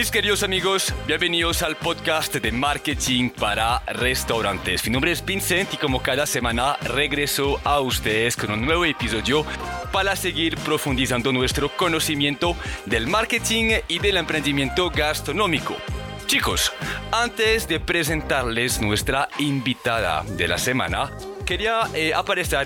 Mis queridos amigos, bienvenidos al podcast de marketing para restaurantes. Mi nombre es Vincent y como cada semana regreso a ustedes con un nuevo episodio para seguir profundizando nuestro conocimiento del marketing y del emprendimiento gastronómico. Chicos, antes de presentarles nuestra invitada de la semana, quería eh,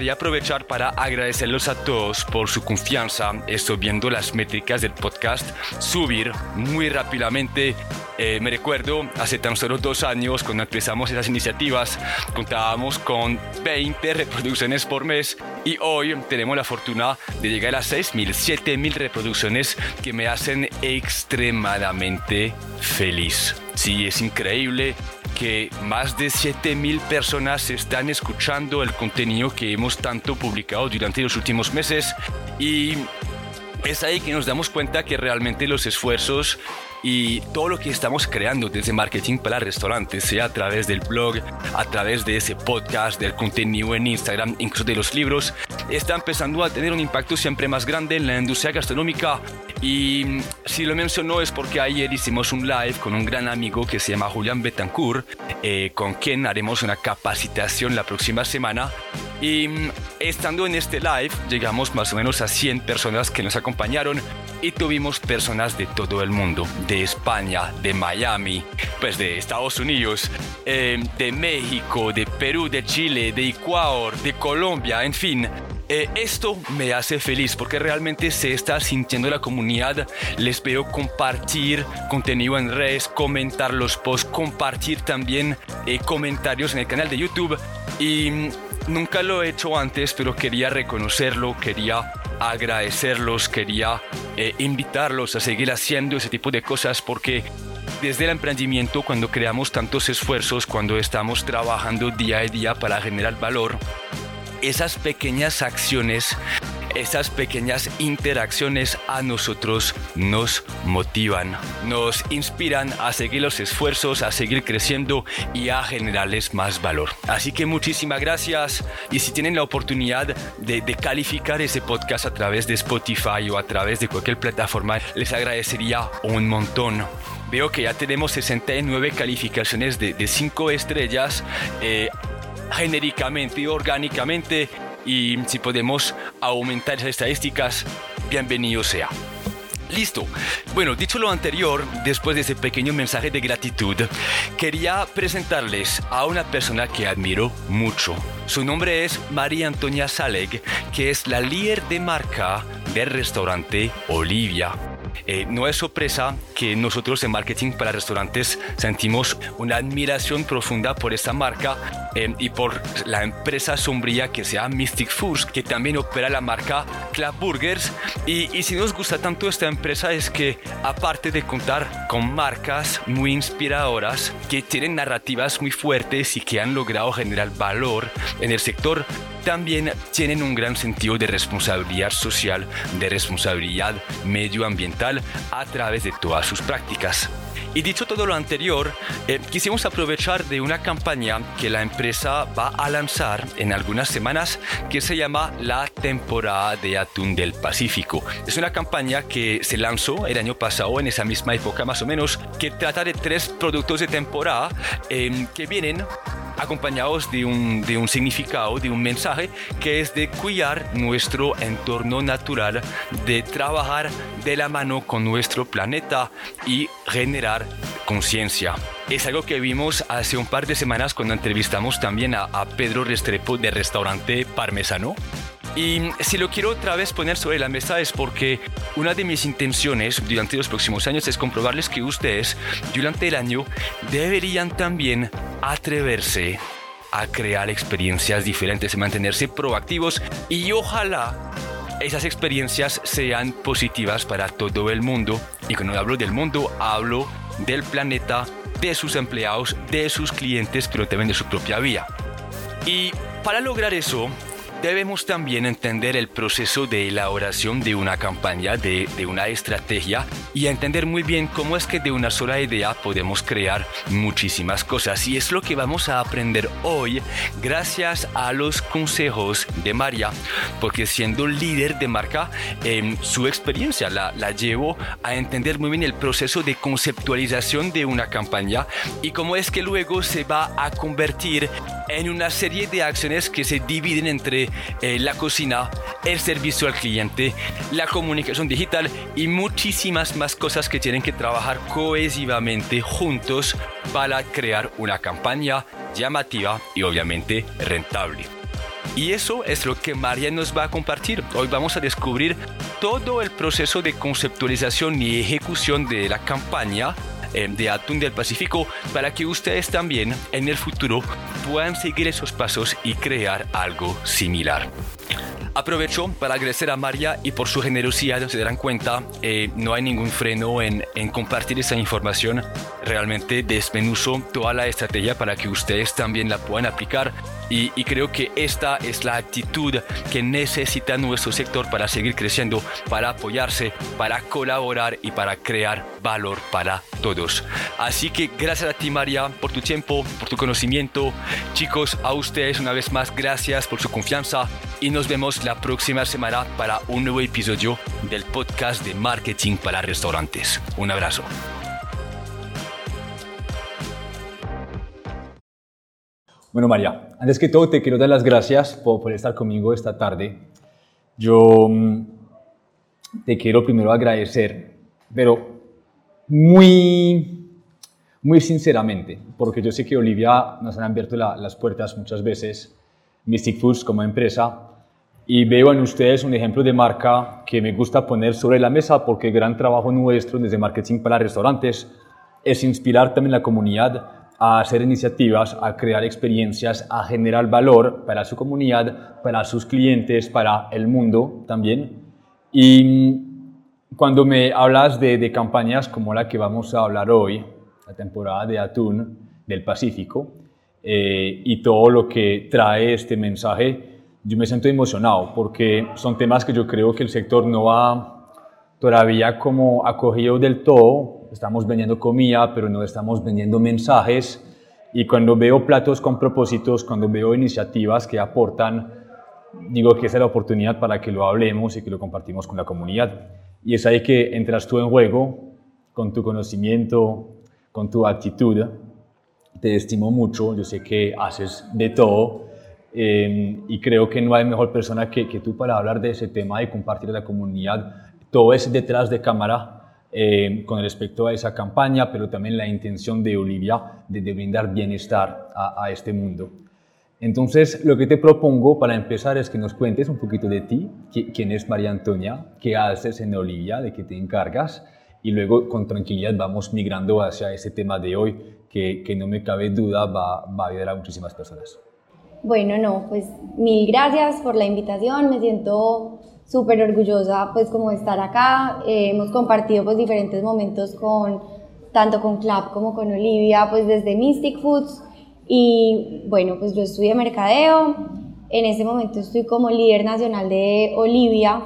y aprovechar para agradecerlos a todos por su confianza. Estoy viendo las métricas del podcast subir muy rápidamente. Eh, me recuerdo hace tan solo dos años cuando empezamos esas iniciativas contábamos con 20 reproducciones por mes y hoy tenemos la fortuna de llegar a 6.000, 7.000 reproducciones que me hacen extremadamente feliz. Sí, es increíble que más de 7000 personas están escuchando el contenido que hemos tanto publicado durante los últimos meses. Y es ahí que nos damos cuenta que realmente los esfuerzos y todo lo que estamos creando desde marketing para restaurantes, sea a través del blog, a través de ese podcast, del contenido en Instagram, incluso de los libros, está empezando a tener un impacto siempre más grande en la industria gastronómica. Y si lo menciono es porque ayer hicimos un live con un gran amigo que se llama Julián Betancourt, eh, con quien haremos una capacitación la próxima semana. Y mm, estando en este live, llegamos más o menos a 100 personas que nos acompañaron y tuvimos personas de todo el mundo, de España, de Miami, pues de Estados Unidos, eh, de México, de Perú, de Chile, de Ecuador, de Colombia, en fin. Eh, esto me hace feliz porque realmente se está sintiendo la comunidad. Les veo compartir contenido en redes, comentar los posts, compartir también eh, comentarios en el canal de YouTube. Y mm, nunca lo he hecho antes, pero quería reconocerlo, quería agradecerlos, quería eh, invitarlos a seguir haciendo ese tipo de cosas porque desde el emprendimiento, cuando creamos tantos esfuerzos, cuando estamos trabajando día a día para generar valor, esas pequeñas acciones esas pequeñas interacciones a nosotros nos motivan, nos inspiran a seguir los esfuerzos, a seguir creciendo y a generarles más valor. Así que muchísimas gracias. Y si tienen la oportunidad de, calificar ese podcast a través de Spotify o a través de cualquier plataforma, les agradecería un montón. Veo que ya tenemos 69 calificaciones de 5 estrellas. Eh, genéricamente y orgánicamente y si podemos aumentar esas estadísticas, bienvenido sea. Listo. Bueno, dicho lo anterior, después de ese pequeño mensaje de gratitud, quería presentarles a una persona que admiro mucho. Su nombre es María Antonia Saleg, que es la líder de marca del restaurante Olivia. Eh, no es sorpresa que nosotros en marketing para restaurantes sentimos una admiración profunda por esta marca eh, y por la empresa sombría que sea Mystic Foods, que también opera la marca Club Burgers. Y, y si nos gusta tanto esta empresa es que aparte de contar con marcas muy inspiradoras, que tienen narrativas muy fuertes y que han logrado generar valor en el sector, también tienen un gran sentido de responsabilidad social, de responsabilidad medioambiental a través de todas sus prácticas. Y dicho todo lo anterior, eh, quisimos aprovechar de una campaña que la empresa va a lanzar en algunas semanas que se llama la temporada de atún del Pacífico. Es una campaña que se lanzó el año pasado en esa misma época más o menos, que trata de tres productos de temporada eh, que vienen acompañados de un, de un significado, de un mensaje, que es de cuidar nuestro entorno natural, de trabajar de la mano con nuestro planeta y generar conciencia. Es algo que vimos hace un par de semanas cuando entrevistamos también a, a Pedro Restrepo de Restaurante Parmesano. Y si lo quiero otra vez poner sobre la mesa es porque una de mis intenciones durante los próximos años es comprobarles que ustedes durante el año deberían también atreverse a crear experiencias diferentes, mantenerse proactivos y ojalá esas experiencias sean positivas para todo el mundo. Y cuando hablo del mundo, hablo del planeta, de sus empleados, de sus clientes, pero también de su propia vida. Y para lograr eso, debemos también entender el proceso de elaboración de una campaña, de, una estrategia y entender muy bien cómo es que de una sola idea podemos crear muchísimas cosas. Y es lo que vamos a aprender hoy gracias a los consejos de María, porque siendo líder de marca, en su experiencia la, la llevo a entender muy bien el proceso de conceptualización de una campaña y cómo es que luego se va a convertir en una serie de acciones que se dividen entre eh, la cocina, el servicio al cliente, la comunicación digital y muchísimas más cosas que tienen que trabajar cohesivamente juntos para crear una campaña llamativa y obviamente rentable. Y eso es lo que María nos va a compartir. Hoy vamos a descubrir todo el proceso de conceptualización y ejecución de la campaña eh, de Atún del Pacífico para que ustedes también en el futuro puedan seguir esos pasos y crear algo similar. Aprovecho para agradecer a María y por su generosidad, se darán cuenta, eh, no hay ningún freno en, en, compartir esa información. Realmente desmenuzo toda la estrategia para que ustedes también la puedan aplicar y, y, creo que esta es la actitud que necesita nuestro sector para seguir creciendo, para apoyarse, para colaborar y para crear valor para todos. Así que gracias a ti María por tu tiempo, por tu conocimiento. Chicos, a ustedes una vez más gracias por su confianza y nos vemos la próxima semana para un nuevo episodio del podcast de marketing para restaurantes. Un abrazo. Bueno, María, antes que todo te quiero dar las gracias por, por estar conmigo esta tarde. Yo mm, te quiero primero agradecer, pero muy, muy sinceramente, porque yo sé que Olivia nos han abierto la, las puertas muchas veces, Mystic Foods como empresa, y veo en ustedes un ejemplo de marca que me gusta poner sobre la mesa porque el gran trabajo nuestro desde marketing para restaurantes es inspirar también la comunidad a hacer iniciativas, a crear experiencias, a generar valor para su comunidad, para sus clientes, para el mundo también. Y cuando me hablas de, de, campañas como la que vamos a hablar hoy, la temporada de atún del Pacífico, eh, y todo lo que trae este mensaje, yo me siento emocionado porque son temas que yo creo que el sector no ha todavía como acogido del todo. Estamos vendiendo comida, pero no estamos vendiendo mensajes. Y cuando veo platos con propósitos, cuando veo iniciativas que aportan, digo que esa es la oportunidad para que lo hablemos y que lo compartimos con la comunidad. Y es ahí que entras tú en juego con tu conocimiento, con tu actitud. Te estimo mucho, yo sé que haces de todo eh, y creo que no hay mejor persona que, que, tú para hablar de ese tema y compartir la comunidad. Todo es detrás de cámara eh, con respecto a esa campaña, pero también la intención de Olivia de, de brindar bienestar a, a este mundo. Entonces, lo que te propongo para empezar es que nos cuentes un poquito de ti, quién es María Antonia, qué haces en Olivia, de qué te encargas, y luego con tranquilidad vamos migrando hacia ese tema de hoy que, que no me cabe duda va, va, a ayudar a muchísimas personas. Bueno, no, pues mil gracias por la invitación, me siento súper orgullosa pues como de estar acá, eh, hemos compartido pues diferentes momentos con tanto con Club como con Olivia, pues desde Mystic Foods, y bueno, pues yo estudié mercadeo, en ese momento estoy como líder nacional de Olivia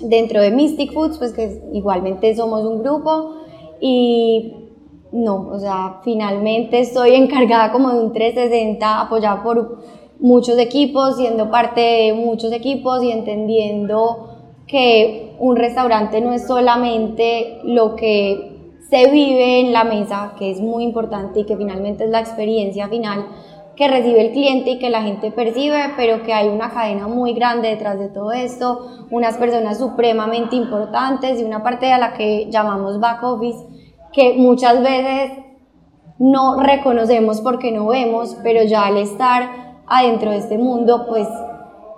dentro de Mystic Foods, pues que igualmente somos un grupo. Y no, o sea, finalmente estoy encargada como de un 360 apoyada por muchos equipos, siendo parte de muchos equipos y entendiendo que un restaurante no es solamente lo que se vive en la mesa, que es muy importante y que finalmente es la experiencia final que recibe el cliente y que la gente percibe, pero que hay una cadena muy grande detrás de todo esto, unas personas supremamente importantes y una parte a la que llamamos back office, que muchas veces no reconocemos porque no vemos, pero ya al estar adentro de este mundo, pues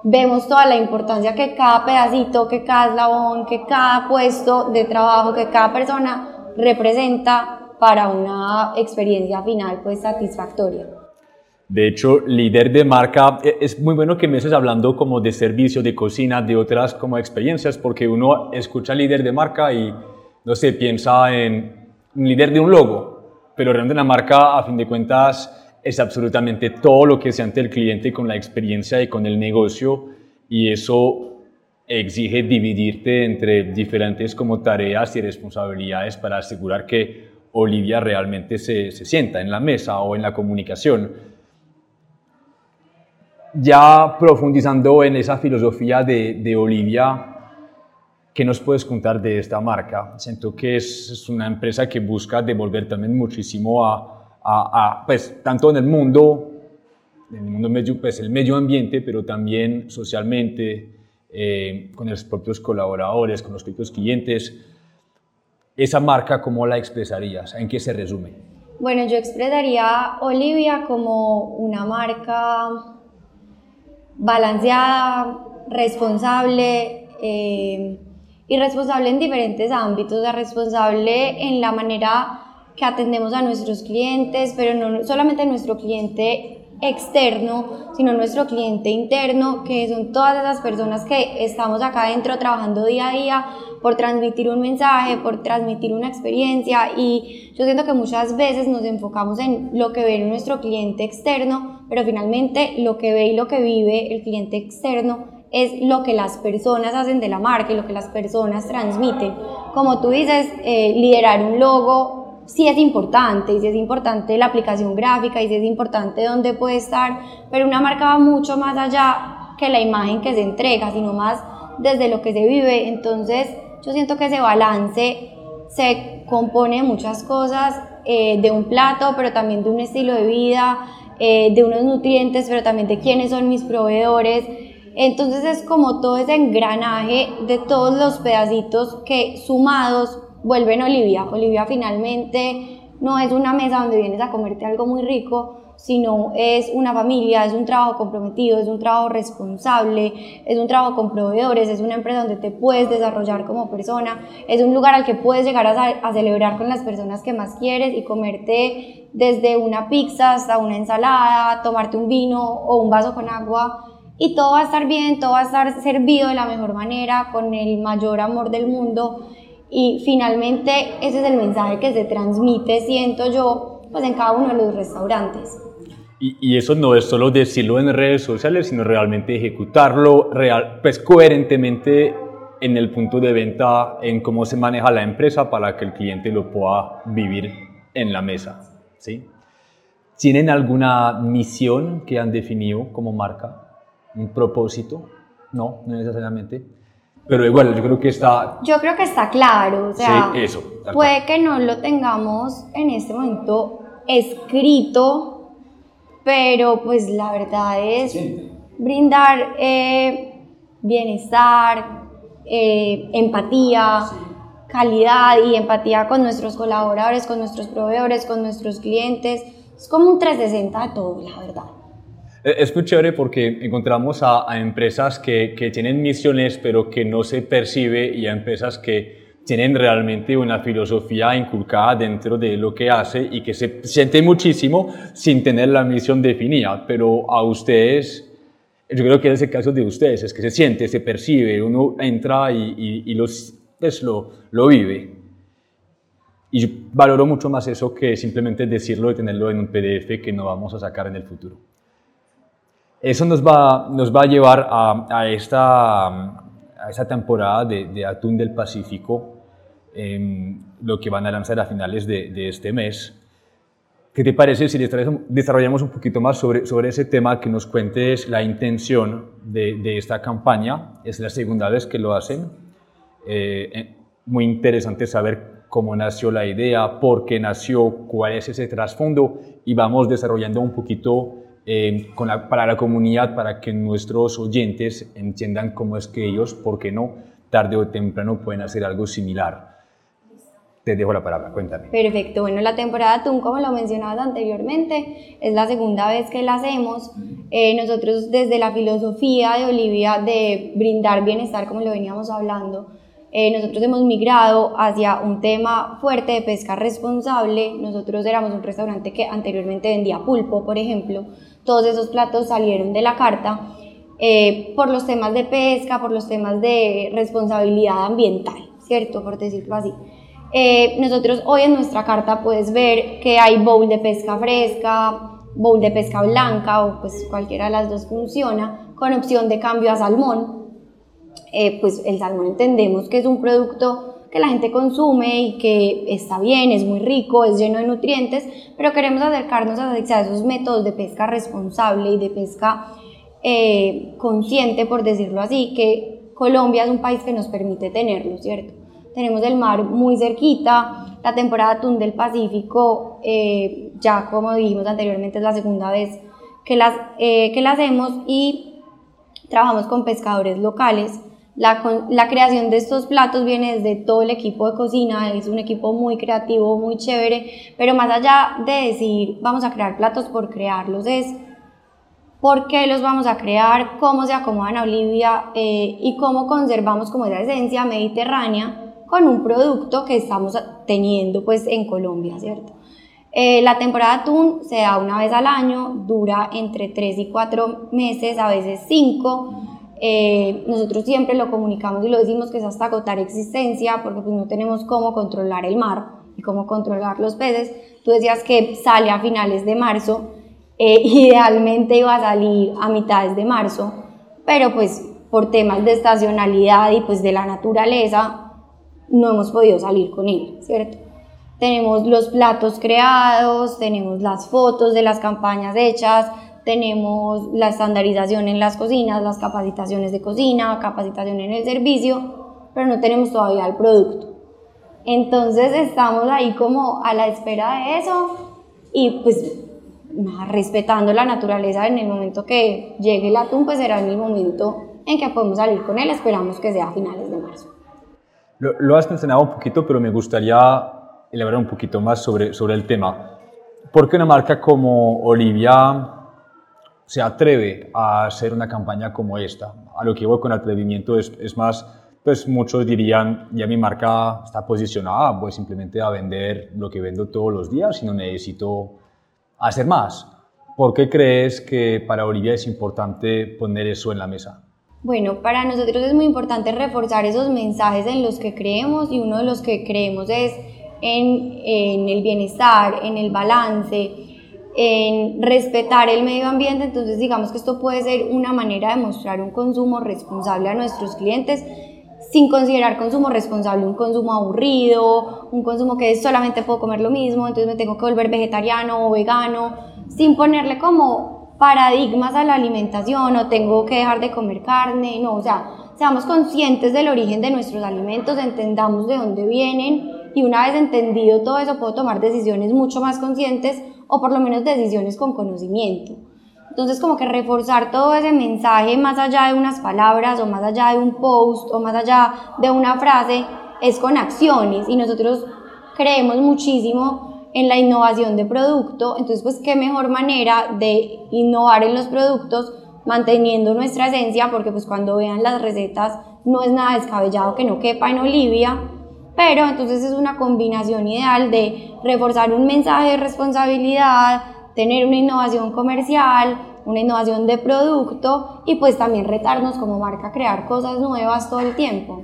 vemos toda la importancia que cada pedacito, que cada eslabón, que cada puesto de trabajo, que cada persona representa para una experiencia final pues satisfactoria. De hecho, líder de marca, e, es muy bueno que me estés hablando como de servicio, de cocina, de otras como experiencias, porque uno escucha líder de marca y, no sé, piensa en líder de un logo, pero realmente la marca, a fin de cuentas, es absolutamente todo lo que se ante el cliente con la experiencia y con el negocio y eso exige dividirte entre diferentes como tareas y responsabilidades para asegurar que Olivia realmente se, se sienta en la mesa o en la comunicación. Ya profundizando en esa filosofía de, de Olivia, ¿Qué nos puedes contar de esta marca? Siento que es, es una empresa que busca devolver también muchísimo a, a, a, pues, tanto en el mundo, en el mundo medio, pues, el medio ambiente, pero también socialmente, eh, con los propios colaboradores, con los propios clientes. Esa marca, ¿cómo la expresarías? ¿En qué se resume? Bueno, yo expresaría Olivia como una marca balanceada, responsable, eh, y responsable en diferentes ámbitos, o responsable en la manera que atendemos a nuestros clientes, pero no solamente nuestro cliente externo, sino nuestro cliente interno, que son todas esas personas que estamos acá adentro trabajando día a día por transmitir un mensaje, por transmitir una experiencia. Y yo siento que muchas veces nos enfocamos en lo que ve nuestro cliente externo, pero finalmente lo que ve y lo que vive el cliente externo es lo que las personas hacen de la marca y lo que las personas transmiten. Como tú dices, eh, liderar un logo sí es importante, y sí es importante la aplicación gráfica, y sí es importante dónde puede estar, pero una marca va mucho más allá que la imagen que se entrega, sino más desde lo que se vive. Entonces, yo siento que ese balance se compone muchas cosas, eh, de un plato, pero también de un estilo de vida, eh, de unos nutrientes, pero también de quiénes son mis proveedores, entonces es como todo ese engranaje de todos los pedacitos que sumados vuelven Olivia. Olivia finalmente no es una mesa donde vienes a comerte algo muy rico, sino es una familia, es un trabajo comprometido, es un trabajo responsable, es un trabajo con proveedores, es una empresa donde te puedes desarrollar como persona, es un lugar al que puedes llegar a, a celebrar con las personas que más quieres y comerte desde una pizza hasta una ensalada, tomarte un vino o un vaso con agua y todo va a estar bien, todo va a estar servido de la mejor manera, con el mayor amor del mundo y finalmente ese es el mensaje que se transmite, siento yo, pues en cada uno de los restaurantes. Y, y eso no es solo decirlo en redes sociales, sino realmente ejecutarlo real, pues coherentemente en el punto de venta, en cómo se maneja la empresa para que el cliente lo pueda vivir en la mesa. ¿sí? ¿Tienen alguna misión que han definido como marca? Un propósito, no, no necesariamente, pero igual yo creo que está... Yo creo que está claro, o sea, sí, eso, puede que no lo tengamos en este momento escrito, pero pues la verdad es brindar eh, bienestar, eh, empatía, calidad y empatía con nuestros colaboradores, con nuestros proveedores, con nuestros clientes. Es como un 360 de todo, la verdad. Eh, es muy chévere porque encontramos a, empresas que, que, tienen misiones pero que no se percibe y a empresas que tienen realmente una filosofía inculcada dentro de lo que hace y que se siente muchísimo sin tener la misión definida. Pero a ustedes, yo creo que es el caso de ustedes, es que se siente, se percibe, uno entra y, y, y los, pues lo, lo vive. Y valoro mucho más eso que simplemente decirlo y tenerlo en un PDF que no vamos a sacar en el futuro. Eso nos va, nos va a llevar a, a esta, a esta temporada de, Atún del Pacífico, eh, lo que van a lanzar a finales de, de, este mes. ¿Qué te parece si desarrollamos un poquito más sobre, sobre ese tema, que nos cuentes la intención de, de esta campaña? Es la segunda vez que lo hacen. Eh, eh, muy interesante saber cómo nació la idea, por qué nació, cuál es ese trasfondo y vamos desarrollando un poquito eh, con la, para la comunidad, para que nuestros oyentes entiendan cómo es que ellos, por qué no, tarde o temprano pueden hacer algo similar. Te dejo la palabra, cuéntame. Perfecto, bueno, la temporada TUN, como lo mencionabas anteriormente, es la segunda vez que la hacemos. Eh, nosotros desde la filosofía de Olivia de brindar bienestar, como lo veníamos hablando, eh, nosotros hemos migrado hacia un tema fuerte de pesca responsable. Nosotros éramos un restaurante que anteriormente vendía pulpo, por ejemplo, todos esos platos salieron de la carta eh, por los temas de pesca, por los temas de responsabilidad ambiental, ¿cierto? Por decirlo así. Eh, nosotros hoy en nuestra carta puedes ver que hay bowl de pesca fresca, bowl de pesca blanca o pues cualquiera de las dos funciona, con opción de cambio a salmón. Eh, pues el salmón entendemos que es un producto que la gente consume y que está bien, es muy rico, es lleno de nutrientes, pero queremos acercarnos a esos métodos de pesca responsable y de pesca eh, consciente, por decirlo así, que Colombia es un país que nos permite tenerlo, ¿cierto? Tenemos el mar muy cerquita, la temporada atún del Pacífico, eh, ya como dijimos anteriormente, es la segunda vez que las, eh, que la hacemos y trabajamos con pescadores locales la, la, creación de estos platos viene desde todo el equipo de cocina, es un equipo muy creativo, muy chévere, pero más allá de decir vamos a crear platos por crearlos, es por qué los vamos a crear, cómo se acomodan a Olivia eh, y cómo conservamos como esa esencia mediterránea con un producto que estamos teniendo pues en Colombia, ¿cierto? Eh, la temporada de atún se da una vez al año, dura entre 3 y 4 meses, a veces 5 eh, nosotros siempre lo comunicamos y lo decimos que es hasta agotar existencia porque pues no tenemos cómo controlar el mar y cómo controlar los peces. Tú decías que sale a finales de marzo, eh, idealmente iba a salir a mitades de marzo, pero pues por temas de estacionalidad y pues de la naturaleza no hemos podido salir con él, ¿cierto? Tenemos los platos creados, tenemos las fotos de las campañas hechas, tenemos la estandarización en las cocinas, las capacitaciones de cocina, capacitación en el servicio, pero no tenemos todavía el producto. Entonces estamos ahí como a la espera de eso y pues respetando la naturaleza en el momento que llegue el atún, pues será en el momento en que podemos salir con él, esperamos que sea a finales de marzo. Lo, lo has mencionado un poquito, pero me gustaría elaborar un poquito más sobre, sobre el tema. ¿Por qué una marca como Olivia se atreve a hacer una campaña como esta. A lo que voy con atrevimiento es, es más, pues muchos dirían, ya mi marca está posicionada, voy simplemente a vender lo que vendo todos los días y no necesito hacer más. ¿Por qué crees que para Olivia es importante poner eso en la mesa? Bueno, para nosotros es muy importante reforzar esos mensajes en los que creemos y uno de los que creemos es en el bienestar, en el balance, en respetar el medio ambiente, entonces digamos que esto puede ser una manera de mostrar un consumo responsable a nuestros clientes sin considerar consumo responsable un consumo aburrido, un consumo que solamente puedo comer lo mismo, entonces me tengo que volver vegetariano o vegano, sin ponerle como paradigmas a la alimentación o tengo que dejar de comer carne, no, o sea, seamos conscientes del origen de nuestros alimentos, entendamos de dónde vienen y una vez entendido todo eso puedo tomar decisiones mucho más conscientes o por lo menos decisiones con conocimiento. Entonces como que reforzar todo ese mensaje más allá de unas palabras o más allá de un post o más allá de una frase es con acciones. Y nosotros creemos muchísimo en la innovación de producto, entonces pues qué mejor manera de innovar en los productos manteniendo nuestra esencia porque pues cuando vean las recetas no es nada descabellado que no quepa en Olivia pero entonces es una combinación ideal de reforzar un mensaje de responsabilidad, tener una innovación comercial, una innovación de producto y pues también retarnos como marca a crear cosas nuevas todo el tiempo.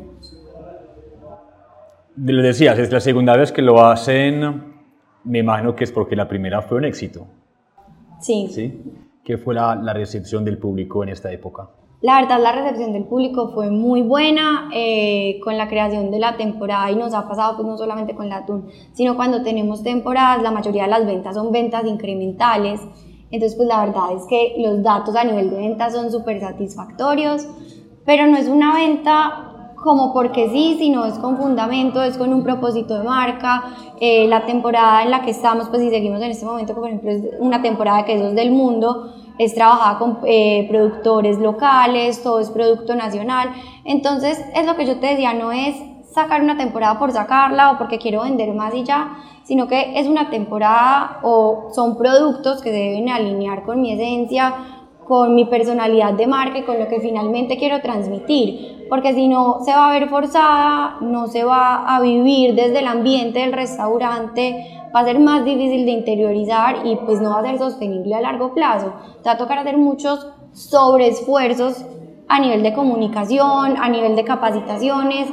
Lo decías, es la segunda vez que lo hacen, me imagino que es porque la primera fue un éxito. Sí. ¿Sí? ¿Qué fue la, la recepción del público en esta época? La verdad, la recepción del público fue muy buena eh, con la creación de la temporada y nos ha pasado pues no solamente con la atún, sino cuando tenemos temporadas, la mayoría de las ventas son ventas incrementales. Entonces, pues la verdad es que los datos a nivel de ventas son súper satisfactorios, pero no es una venta como porque sí, sino es con fundamento, es con un propósito de marca. Eh, la temporada en la que estamos, pues si seguimos en este momento, por ejemplo, es una temporada que es del mundo, es trabajar con eh, productores locales, todo es producto nacional. Entonces, es lo que yo te decía, no es sacar una temporada por sacarla o porque quiero vender más y ya, sino que es una temporada o son productos que deben alinear con mi esencia, con mi personalidad de marca y con lo que finalmente quiero transmitir, porque si no se va a ver forzada, no se va a vivir desde el ambiente del restaurante, va a ser más difícil de interiorizar y pues no va a ser sostenible a largo plazo. Te va a tocar hacer muchos sobreesfuerzos a nivel de comunicación, a nivel de capacitaciones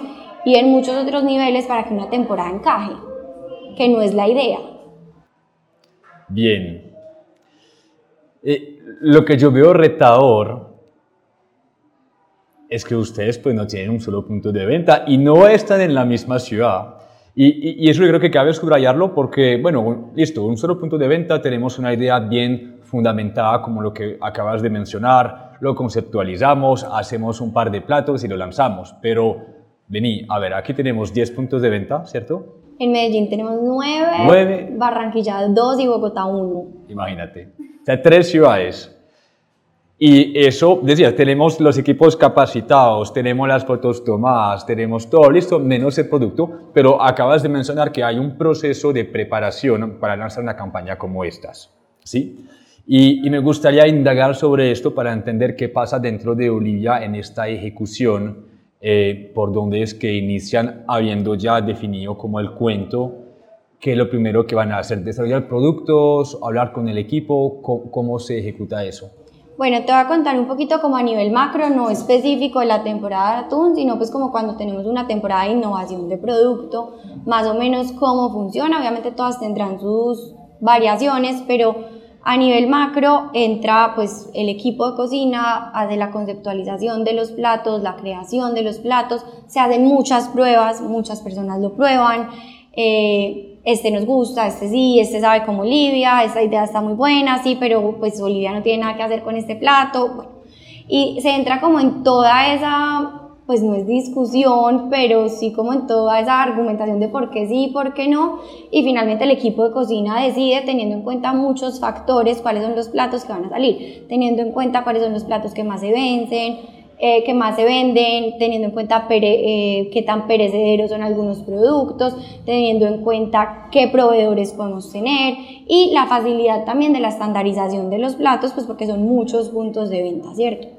y en muchos otros niveles para que una temporada encaje, que no es la idea. Bien. Eh, lo que yo veo retador es que ustedes pues no tienen un solo punto de venta y no están en la misma ciudad. Y, y, eso yo creo que cabe subrayarlo porque, bueno, listo, un solo punto de venta, tenemos una idea bien fundamentada como lo que acabas de mencionar, lo conceptualizamos, hacemos un par de platos y lo lanzamos, pero vení, a ver, aquí tenemos 10 puntos de venta, ¿cierto? En Medellín tenemos 9, 9. Barranquilla 2 y Bogotá 1. Imagínate, o sea, tres ciudades y eso, decía, tenemos los equipos capacitados, tenemos las fotos tomadas, tenemos todo listo, menos el producto, pero acabas de mencionar que hay un proceso de preparación para lanzar una campaña como estas, ¿sí? Y, me gustaría indagar sobre esto para entender qué pasa dentro de Olivia en esta ejecución, eh, por donde es que inician habiendo ya definido como el cuento, qué es lo primero que van a hacer, desarrollar productos, hablar con el equipo, cómo se ejecuta eso. Bueno, te voy a contar un poquito como a nivel macro, no específico de la temporada de atún, sino pues como cuando tenemos una temporada de innovación de producto, más o menos cómo funciona. Obviamente todas tendrán sus variaciones, pero a nivel macro entra pues el equipo de cocina, hace la conceptualización de los platos, la creación de los platos, se hacen muchas pruebas, muchas personas lo prueban. Eh, este nos gusta, este sí, este sabe como Olivia, esta idea está muy buena, sí, pero pues Olivia no tiene nada que hacer con este plato. Y se entra como en toda esa, pues no es discusión, pero sí como en toda esa argumentación de por qué sí por qué no. Y finalmente el equipo de cocina decide, teniendo en cuenta muchos factores, cuáles son los platos que van a salir, teniendo en cuenta cuáles son los platos que más se vencen, eh, que más se venden, teniendo en cuenta eh, qué tan perecederos son algunos productos, teniendo en cuenta qué proveedores podemos tener y la facilidad también de la estandarización de los platos, pues porque son muchos puntos de venta, ¿cierto?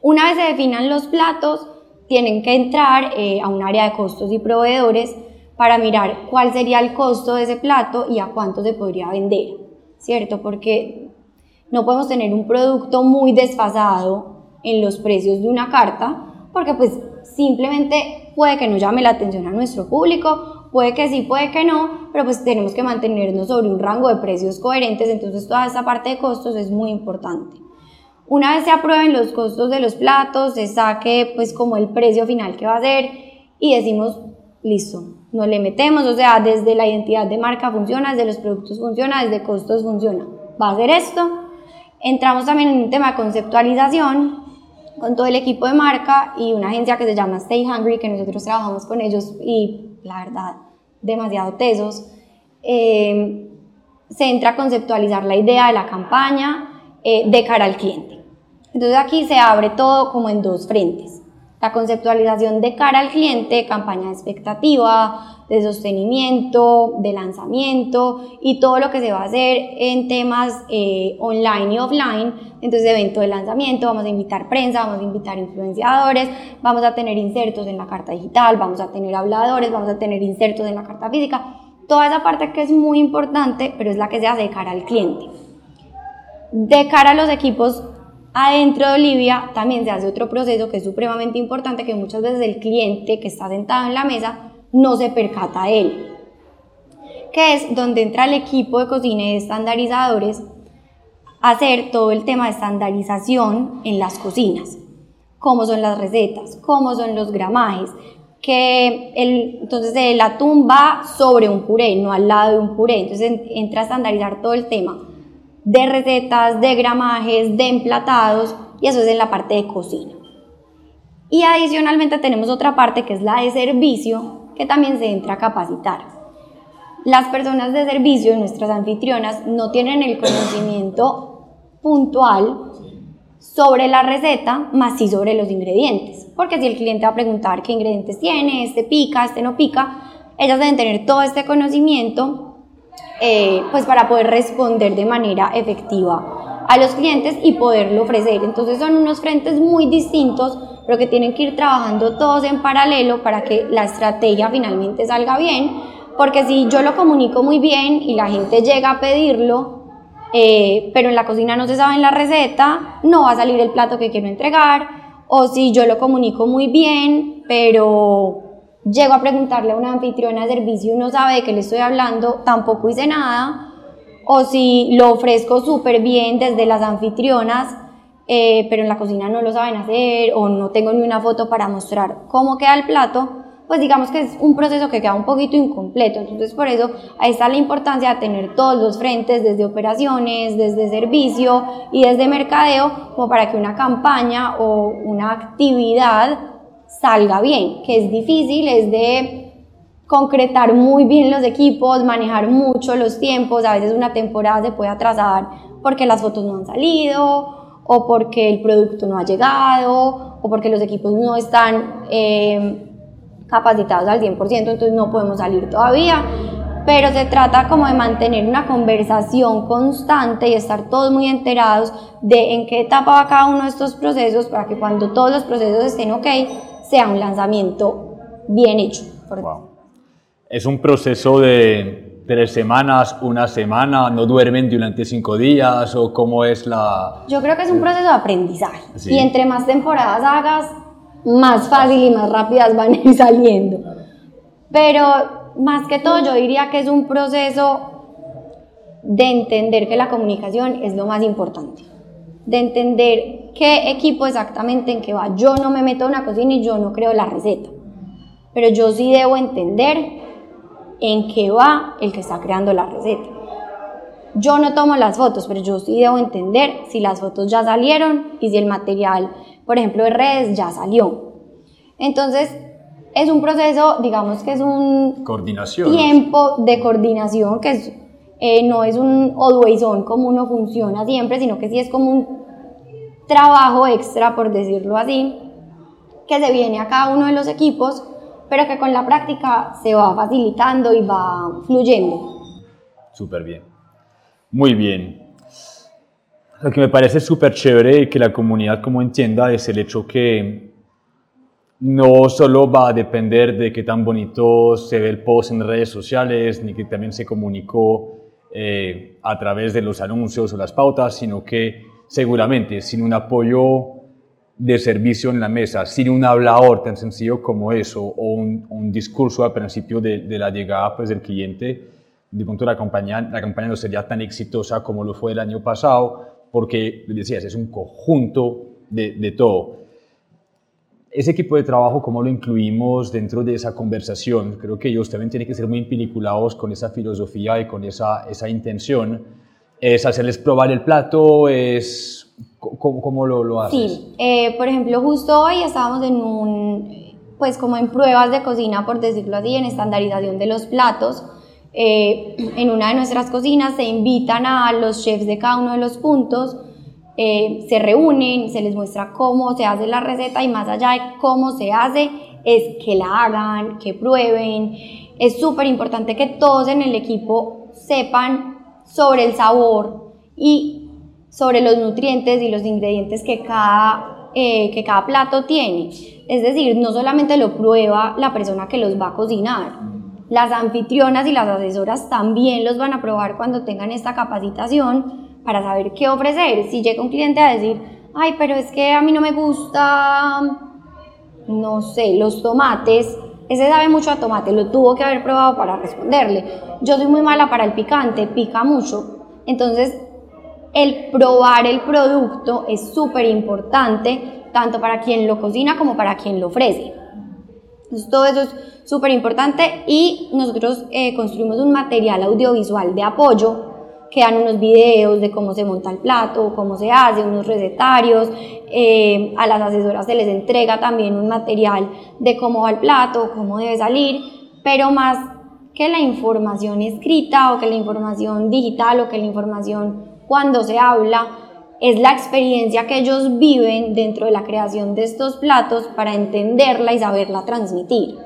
Una vez se definan los platos, tienen que entrar eh, a un área de costos y proveedores para mirar cuál sería el costo de ese plato y a cuánto se podría vender, ¿cierto? Porque no podemos tener un producto muy desfasado en los precios de una carta, porque pues simplemente puede que no llame la atención a nuestro público, puede que sí, puede que no, pero pues tenemos que mantenernos sobre un rango de precios coherentes, entonces toda esta parte de costos es muy importante. Una vez se aprueben los costos de los platos, se saque pues como el precio final que va a ser y decimos, listo, no le metemos, o sea, desde la identidad de marca funciona, desde los productos funciona, desde costos funciona. Va a ser esto. Entramos también en un tema de conceptualización, con todo el equipo de marca y una agencia que se llama Stay Hungry, que nosotros trabajamos con ellos y la verdad, demasiado tesos. Eh, se entra a conceptualizar la idea de la campaña eh, de cara al cliente. Entonces aquí se abre todo como en dos frentes la conceptualización de cara al cliente, campaña de expectativa, de sostenimiento, de lanzamiento y todo lo que se va a hacer en temas eh, online y offline. Entonces, evento de lanzamiento, vamos a invitar prensa, vamos a invitar influenciadores, vamos a tener insertos en la carta digital, vamos a tener habladores, vamos a tener insertos en la carta física. Toda esa parte que es muy importante, pero es la que se hace de cara al cliente. De cara a los equipos Adentro de Olivia también se hace otro proceso que es supremamente importante, que muchas veces el cliente que está sentado en la mesa no se percata de él, que es donde entra el equipo de cocina y de estandarizadores a hacer todo el tema de estandarización en las cocinas, cómo son las recetas, cómo son los gramajes, que el, entonces el atún va sobre un puré, no al lado de un puré, entonces entra a estandarizar todo el tema de recetas, de gramajes, de emplatados, y eso es en la parte de cocina. Y adicionalmente tenemos otra parte que es la de servicio, que también se entra a capacitar. Las personas de servicio, nuestras anfitrionas, no tienen el conocimiento puntual sobre la receta, más sí sobre los ingredientes. Porque si el cliente va a preguntar qué ingredientes tiene, este pica, este no pica, ellas deben tener todo este conocimiento eh, pues para poder responder de manera efectiva a los clientes y poderlo ofrecer. Entonces son unos frentes muy distintos, pero que tienen que ir trabajando todos en paralelo para que la estrategia finalmente salga bien, porque si yo lo comunico muy bien y la gente llega a pedirlo, eh, pero en la cocina no se sabe la receta, no va a salir el plato que quiero entregar, o si yo lo comunico muy bien, pero Llego a preguntarle a una anfitriona de servicio y no sabe de qué le estoy hablando, tampoco hice nada, o si lo ofrezco súper bien desde las anfitrionas, eh, pero en la cocina no lo saben hacer o no tengo ni una foto para mostrar cómo queda el plato, pues digamos que es un proceso que queda un poquito incompleto. Entonces por eso ahí está la importancia de tener todos los frentes, desde operaciones, desde servicio y desde mercadeo, como para que una campaña o una actividad salga bien, que es difícil, es de concretar muy bien los equipos, manejar mucho los tiempos, a veces una temporada se puede atrasar porque las fotos no han salido o porque el producto no ha llegado o porque los equipos no están eh, capacitados al 100%, entonces no podemos salir todavía. Pero se trata como de mantener una conversación constante y estar todos muy enterados de en qué etapa va cada uno de estos procesos para que cuando todos los procesos estén ok, sea un lanzamiento bien hecho. Es un proceso de tres semanas, una semana, no duermen durante cinco días o cómo es la... Yo creo que es un proceso de aprendizaje y entre más temporadas hagas, más fácil y más rápidas van a ir saliendo. Pero más que todo yo diría que es un proceso de entender que la comunicación es lo más importante, de entender qué equipo exactamente en qué va. Yo no me meto en una cocina y yo no creo la receta, pero yo sí debo entender en qué va el que está creando la receta. Yo no tomo las fotos, pero yo sí debo entender si las fotos ya salieron y si el material, por ejemplo, de redes ya salió. Entonces, es un proceso, digamos que es un coordinación. tiempo de coordinación que eh, no es un always on como uno funciona siempre, sino que sí es como un trabajo extra, por decirlo así, que se viene a cada uno de los equipos pero que con la práctica se va facilitando y va fluyendo. Súper bien. Muy bien. Lo que me parece súper chévere y que la comunidad como entienda es el hecho que no solo va a depender de qué tan bonito se ve el post en redes sociales, ni que también se comunicó eh, a través de los anuncios o las pautas, sino que seguramente sin un apoyo de servicio en la mesa, sin un hablador tan sencillo como eso, o un, discurso al principio de, la llegada pues, del cliente, de pronto la campaña, la campaña no sería tan exitosa como lo fue el año pasado, porque, decías, es un conjunto de, de todo. Ese equipo de trabajo, ¿cómo lo incluimos dentro de esa conversación? Creo que ellos también tienen que ser muy impeliculados con esa filosofía y con esa, esa intención. Es hacerles probar el plato, es ¿Cómo, lo, lo, haces? Sí, eh, por ejemplo, justo hoy estábamos en un, pues como en pruebas de cocina, por decirlo así, en estandarización de los platos. Eh, en una de nuestras cocinas se invitan a los chefs de cada uno de los puntos, eh, se reúnen, se les muestra cómo se hace la receta y más allá de cómo se hace, es que la hagan, que prueben. Es súper importante que todos en el equipo sepan sobre el sabor y sobre los nutrientes y los ingredientes que cada, eh, que cada plato tiene. Es decir, no solamente lo prueba la persona que los va a cocinar, las anfitrionas y las asesoras también los van a probar cuando tengan esta capacitación para saber qué ofrecer. Si llega un cliente a decir, ay, pero es que a mí no me gusta, no sé, los tomates, ese sabe mucho a tomate, lo tuvo que haber probado para responderle. Yo soy muy mala para el picante, pica mucho. Entonces, el probar el producto es súper importante, tanto para quien lo cocina como para quien lo ofrece. Entonces, todo eso es súper importante y nosotros eh, construimos un material audiovisual de apoyo que dan unos videos de cómo se monta el plato, cómo se hace, unos recetarios. Eh, a las asesoras se les entrega también un material de cómo va el plato, cómo debe salir, pero más que la información escrita o que la información digital o que la información cuando se habla es la experiencia que ellos viven dentro de la creación de estos platos para entenderla y saberla transmitir.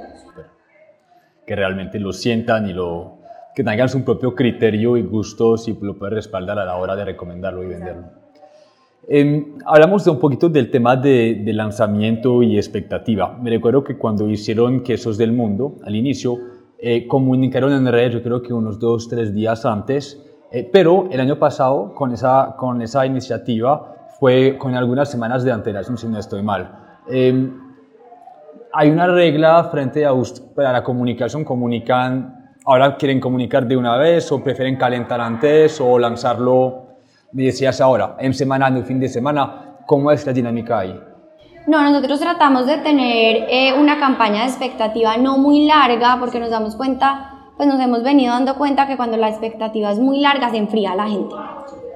Que realmente lo sientan y lo que tengan su propio criterio y gusto si lo pueden respaldar a la hora de recomendarlo y venderlo. Eh, hablamos de un poquito del tema de, lanzamiento y expectativa. Me recuerdo que cuando hicieron Quesos del Mundo, al inicio, eh, comunicaron en redes, yo creo que unos dos, tres días antes, eh, pero el año pasado, con esa, con esa iniciativa, fue con algunas semanas de antelación, si no estoy mal. Em, hay una regla frente a, para la comunicación, comunican ahora quieren comunicar de una vez o prefieren calentar antes o lanzarlo, me decías ahora, en semana, en el fin de semana, ¿cómo es la dinámica ahí? No, nosotros tratamos de tener eh, una campaña de expectativa no muy larga porque nos damos cuenta, pues nos hemos venido dando cuenta que cuando la expectativa es muy larga se enfría la gente.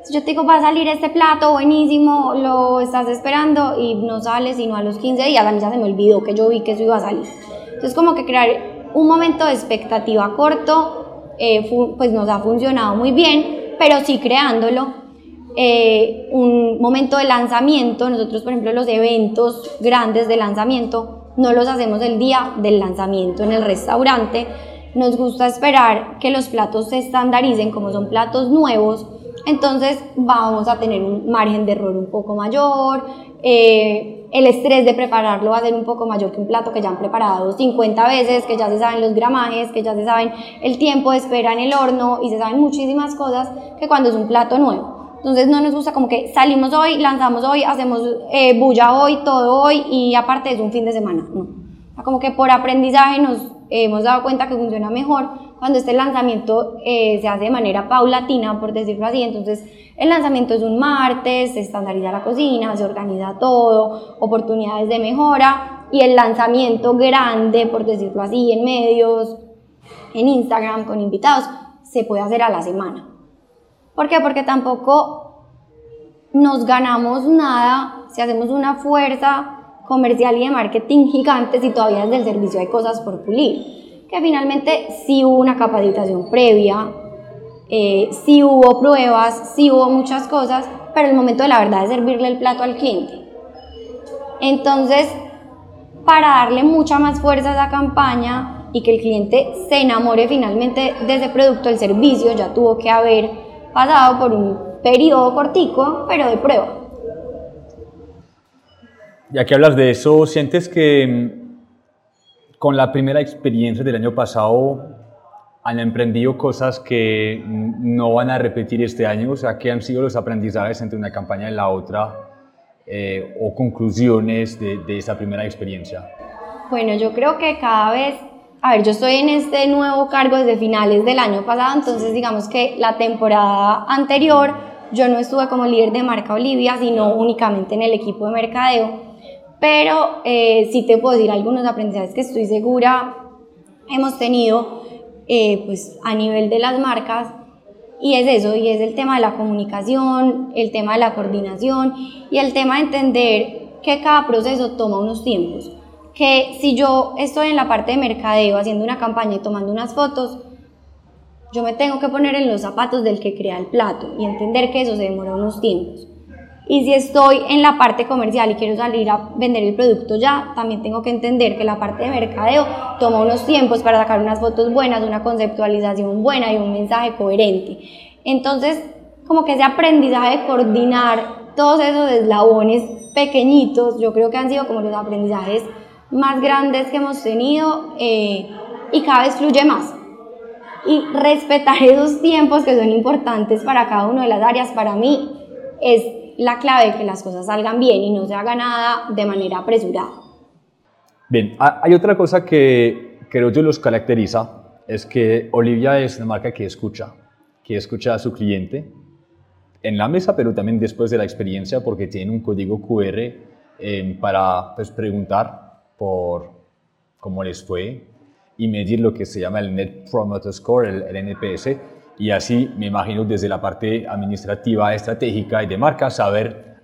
Si yo te digo, va a salir este plato buenísimo, lo estás esperando y no sale sino a los 15 días, a mí ya se me olvidó que yo vi que eso iba a salir. Entonces como que crear un momento de expectativa corto, eh, pues nos ha funcionado muy bien, pero sí creándolo eh, un momento de lanzamiento. Nosotros, por ejemplo, los eventos grandes de lanzamiento no los hacemos el día del lanzamiento en el restaurante. Nos gusta esperar que los platos se estandaricen como son platos nuevos. Entonces vamos a tener un margen de error un poco mayor. Eh, el estrés de prepararlo va a ser un poco mayor que un plato que ya han preparado 50 veces, que ya se saben los gramajes, que ya se saben el tiempo de espera en el horno y se saben muchísimas cosas que cuando es un plato nuevo. Entonces no nos gusta como que salimos hoy, lanzamos hoy, hacemos eh, bulla hoy, todo hoy y aparte es un fin de semana. No. como que por aprendizaje nos hemos dado cuenta que funciona mejor cuando este lanzamiento eh, se hace de manera paulatina, por decirlo así. Entonces el lanzamiento es un martes, se estandariza la cocina, se organiza todo, oportunidades de mejora y el lanzamiento grande, por decirlo así, en medios, en Instagram, con invitados, se puede hacer a la semana. ¿Por qué? Porque tampoco nos ganamos nada si hacemos una fuerza comercial y de marketing gigante si todavía desde el servicio hay cosas por pulir. Que finalmente sí hubo una capacitación previa, eh, sí hubo pruebas, sí hubo muchas cosas, pero el momento de la verdad es servirle el plato al cliente. Entonces, para darle mucha más fuerza a esa campaña y que el cliente se enamore finalmente de ese producto, el servicio ya tuvo que haber pasado por un periodo cortico, pero de prueba. Ya que hablas de eso, ¿sientes que mm, con la primera experiencia del año pasado han emprendido cosas que no van a repetir este año? O sea, ¿qué han sido los aprendizajes entre una campaña y la otra? Eh, o conclusiones de, de esa primera experiencia? Bueno, yo creo que cada vez a ver, yo estoy en este nuevo cargo desde finales del año pasado, entonces digamos que la temporada anterior yo no estuve como líder de marca Olivia, sino únicamente en el equipo de mercadeo. Pero eh, sí te puedo decir algunos aprendizajes que estoy segura hemos tenido eh, pues a nivel de las marcas y es eso, y es el tema de la comunicación, el tema de la coordinación y el tema de entender que cada proceso toma unos tiempos que si yo estoy en la parte de mercadeo haciendo una campaña y tomando unas fotos, yo me tengo que poner en los zapatos del que crea el plato y entender que eso se demora unos tiempos. Y si estoy en la parte comercial y quiero salir a vender el producto ya, también tengo que entender que la parte de mercadeo toma unos tiempos para sacar unas fotos buenas, una conceptualización buena y un mensaje coherente. Entonces, como que ese aprendizaje de coordinar todos esos eslabones pequeñitos, yo creo que han sido como los aprendizajes más grandes que hemos tenido eh, y cada vez fluye más. Y respetar esos tiempos que son importantes para cada una de las áreas, para mí, es la clave de que las cosas salgan bien y no se haga nada de manera apresurada. Bien, hay otra cosa que creo yo los caracteriza, es que Olivia es una marca que escucha, que escucha a su cliente en la mesa, pero también después de la experiencia, porque tiene un código QR eh, para pues, preguntar por cómo les fue y medir lo que se llama el Net Promoter Score, el, NPS, y así me imagino desde la parte administrativa, estratégica y de marca saber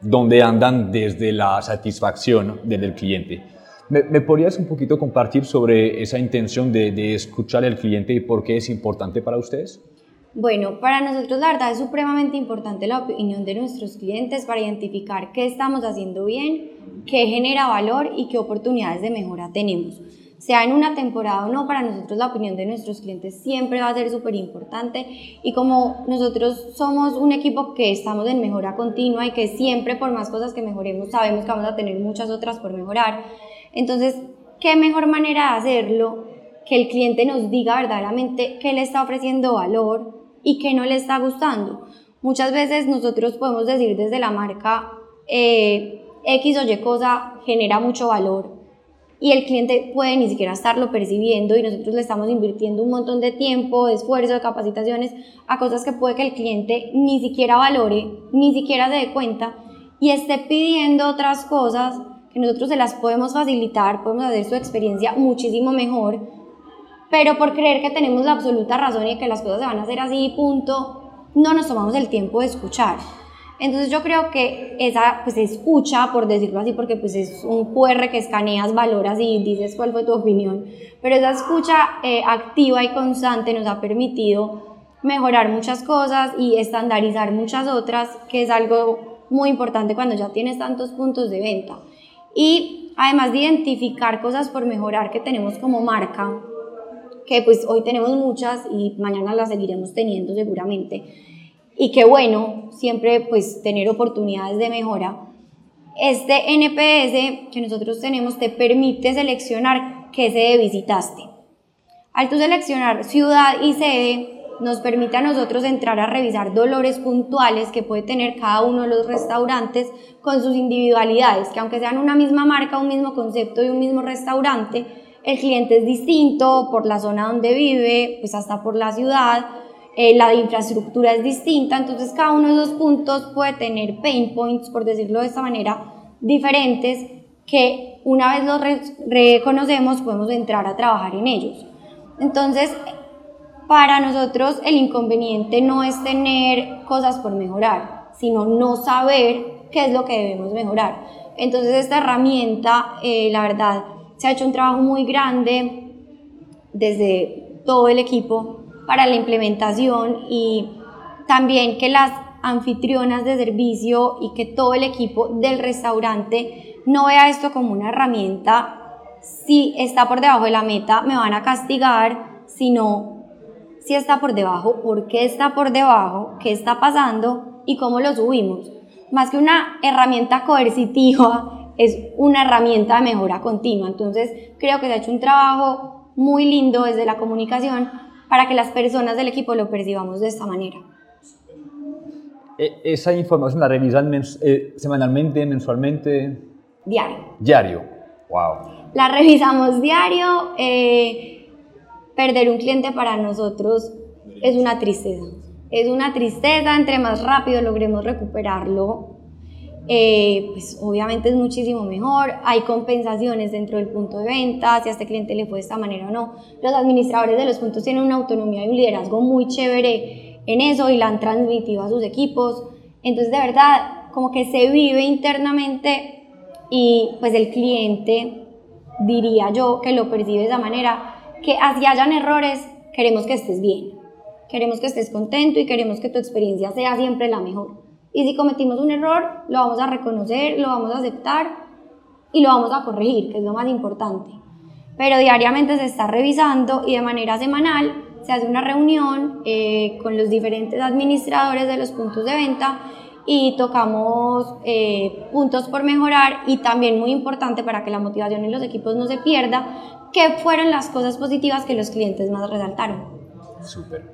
dónde andan desde la satisfacción del cliente. ¿Me, ¿Me, podrías un poquito compartir sobre esa intención de, de escuchar al cliente y por qué es importante para ustedes? Bueno, para nosotros la verdad es supremamente importante la opinión de nuestros clientes para identificar qué estamos haciendo bien, qué genera valor y qué oportunidades de mejora tenemos. Sea en una temporada o no, para nosotros la opinión de nuestros clientes siempre va a ser súper importante y como nosotros somos un equipo que estamos en mejora continua y que siempre por más cosas que mejoremos sabemos que vamos a tener muchas otras por mejorar, entonces, ¿qué mejor manera de hacerlo? Que el cliente nos diga verdaderamente qué le está ofreciendo valor, y que no le está gustando. Muchas veces nosotros podemos decir desde la marca eh, X o Y cosa genera mucho valor, y el cliente puede ni siquiera estarlo percibiendo y nosotros le estamos invirtiendo un montón de tiempo, de esfuerzo, de capacitaciones a cosas que puede que el cliente ni siquiera valore, ni siquiera se dé cuenta y esté pidiendo otras cosas que nosotros se las podemos facilitar, podemos hacer su experiencia muchísimo mejor, pero por creer que tenemos la absoluta razón y que las cosas se van a hacer así, punto, no nos tomamos el tiempo de escuchar. Entonces yo creo que esa pues escucha, por decirlo así, porque pues es un QR que escaneas, valoras y dices cuál fue tu opinión, pero esa escucha eh, activa y constante nos ha permitido mejorar muchas cosas y estandarizar muchas otras, que es algo muy importante cuando ya tienes tantos puntos de venta. Y además de identificar cosas por mejorar que tenemos como marca, que pues hoy tenemos muchas y mañana las seguiremos teniendo seguramente y qué bueno siempre pues tener oportunidades de mejora. Este NPS que nosotros tenemos te permite seleccionar qué sede visitaste. Al tú seleccionar ciudad y sede, nos permite a nosotros entrar a revisar dolores puntuales que puede tener cada uno de los restaurantes con sus individualidades, que aunque sean una misma marca, un mismo concepto y un mismo restaurante, el cliente es distinto por la zona donde vive, pues hasta por la ciudad, eh, la infraestructura es distinta, entonces cada uno de esos puntos puede tener pain points, por decirlo de esta manera, diferentes que una vez los reconocemos podemos entrar a trabajar en ellos. Entonces, para nosotros el inconveniente no es tener cosas por mejorar, sino no saber qué es lo que debemos mejorar. Entonces, esta herramienta, eh, la verdad, se ha hecho un trabajo muy grande desde todo el equipo para la implementación y también que las anfitrionas de servicio y que todo el equipo del restaurante no vea esto como una herramienta. Si está por debajo de la meta, me van a castigar, sino si está por debajo, por qué está por debajo, qué está pasando y cómo lo subimos. Más que una herramienta coercitiva, es una herramienta de mejora continua. Entonces, creo que se ha hecho un trabajo muy lindo desde la comunicación para que las personas del equipo lo percibamos de esta manera. E, ¿Esa información la revisan eh, semanalmente, mensualmente? Diario. Diario. Wow. La revisamos diario. Eh, perder un cliente para nosotros es una tristeza. Es una tristeza, entre más rápido logremos recuperarlo, eh, pues obviamente es muchísimo mejor, hay compensaciones dentro del punto de venta, si a este cliente le fue de esta manera o no. Los administradores de los puntos tienen una autonomía y un liderazgo muy chévere en eso y la han transmitido a sus equipos. Entonces, de verdad, como que se vive internamente y pues el cliente, diría yo, que lo percibe de esa manera, que así hayan errores, queremos que estés bien, queremos que estés contento y queremos que tu experiencia sea siempre la mejor. Y si cometimos un error, lo vamos a reconocer, lo vamos a aceptar y lo vamos a corregir, que es lo más importante. Pero diariamente se está revisando y de manera semanal se hace una reunión eh, con los diferentes administradores de los puntos de venta y tocamos eh, puntos por mejorar y también muy importante para que la motivación en los equipos no se pierda, qué fueron las cosas positivas que los clientes más resaltaron. Súper.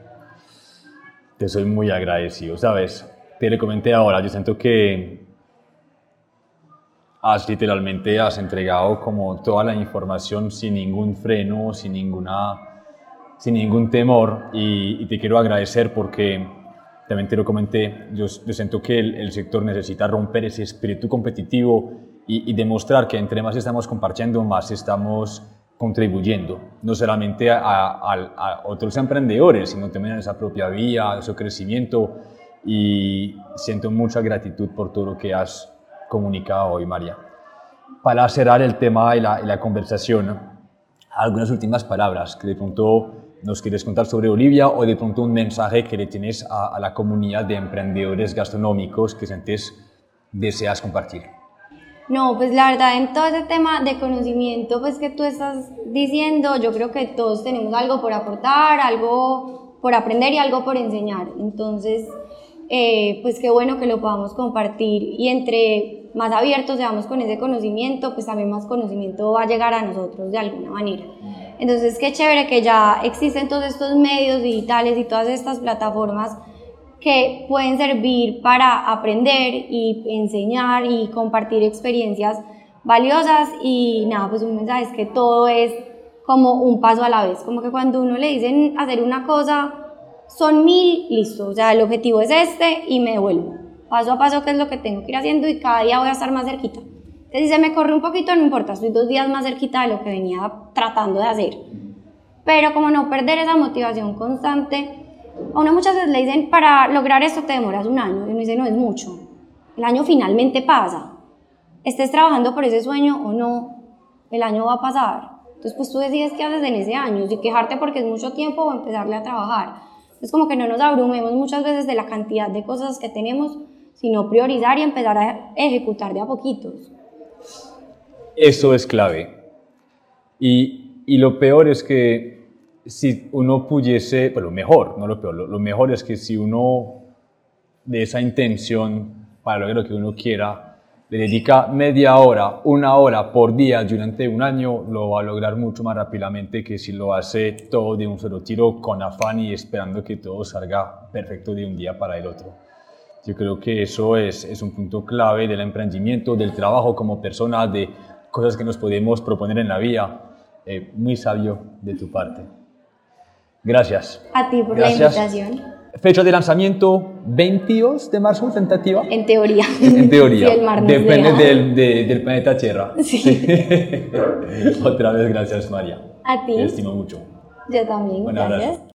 Te soy muy agradecido, ¿sabes? Te le comenté ahora, yo siento que has literalmente has entregado como toda la información sin ningún freno, sin, ninguna, sin ningún temor y, te quiero agradecer porque también te lo comenté, yo, yo siento que el, sector necesita romper ese espíritu competitivo y, demostrar que entre más estamos compartiendo, más estamos contribuyendo, no solamente a, a, a otros emprendedores, sino también a esa propia vía, a su crecimiento y siento mucha gratitud por todo lo que has comunicado hoy, María. Para cerrar el tema y la, y la conversación, algunas últimas palabras que de pronto nos quieres contar sobre Olivia o de pronto un mensaje que le tienes a, la comunidad de emprendedores gastronómicos que sientes deseas compartir. No, pues la verdad en todo ese tema de conocimiento pues que tú estás diciendo, yo creo que todos tenemos algo por aportar, algo por aprender y algo por enseñar. Entonces, eh, pues qué bueno que lo podamos compartir y entre más abiertos seamos con ese conocimiento, pues también más conocimiento va a llegar a nosotros de alguna manera. Entonces, qué chévere que ya existen todos estos medios digitales y todas estas plataformas que pueden servir para aprender y enseñar y compartir experiencias valiosas y nada, pues un mensaje es que todo es como un paso a la vez, como que cuando uno le dicen hacer una cosa, son mil, listo, sea, el objetivo es este y me devuelvo, paso a paso qué es lo que tengo que ir haciendo y cada día voy a estar más cerquita. Entonces, si se me corre un poquito, no importa, estoy dos días más cerquita de lo que venía tratando de hacer. Pero como no perder esa motivación constante, a uno muchas veces le dicen, para lograr esto te demoras un año, y uno dice, no es mucho, el año finalmente pasa. Estés trabajando por ese sueño o no, el año va a pasar. Entonces, pues tú decides qué haces en ese año, si quejarte porque es mucho tiempo o empezarle a trabajar. Es como que no nos abrumemos muchas veces de la cantidad de cosas que tenemos, sino priorizar y empezar a ejecutar de a poquitos. Eso es clave. Y, y lo peor es que si uno pudiese, pues lo mejor, no lo peor, lo, mejor es que si uno de esa intención para lo que uno quiera, le dedica media hora, una hora por día durante un año, lo va a lograr mucho más rápidamente que si lo hace todo de un solo tiro con afán y esperando que todo salga perfecto de un día para el otro. Yo creo que eso es, es un punto clave del emprendimiento, del trabajo como persona, de cosas que nos podemos proponer en la vida. Eh, muy sabio de tu parte. Gracias. A ti por la invitación. Fecha de lanzamiento 22 de marzo, tentativa. En teoría. En teoría. Depende del, del, planeta Tierra. Sí. Otra vez, gracias María. A ti. Te estimo mucho. Yo también. gracias.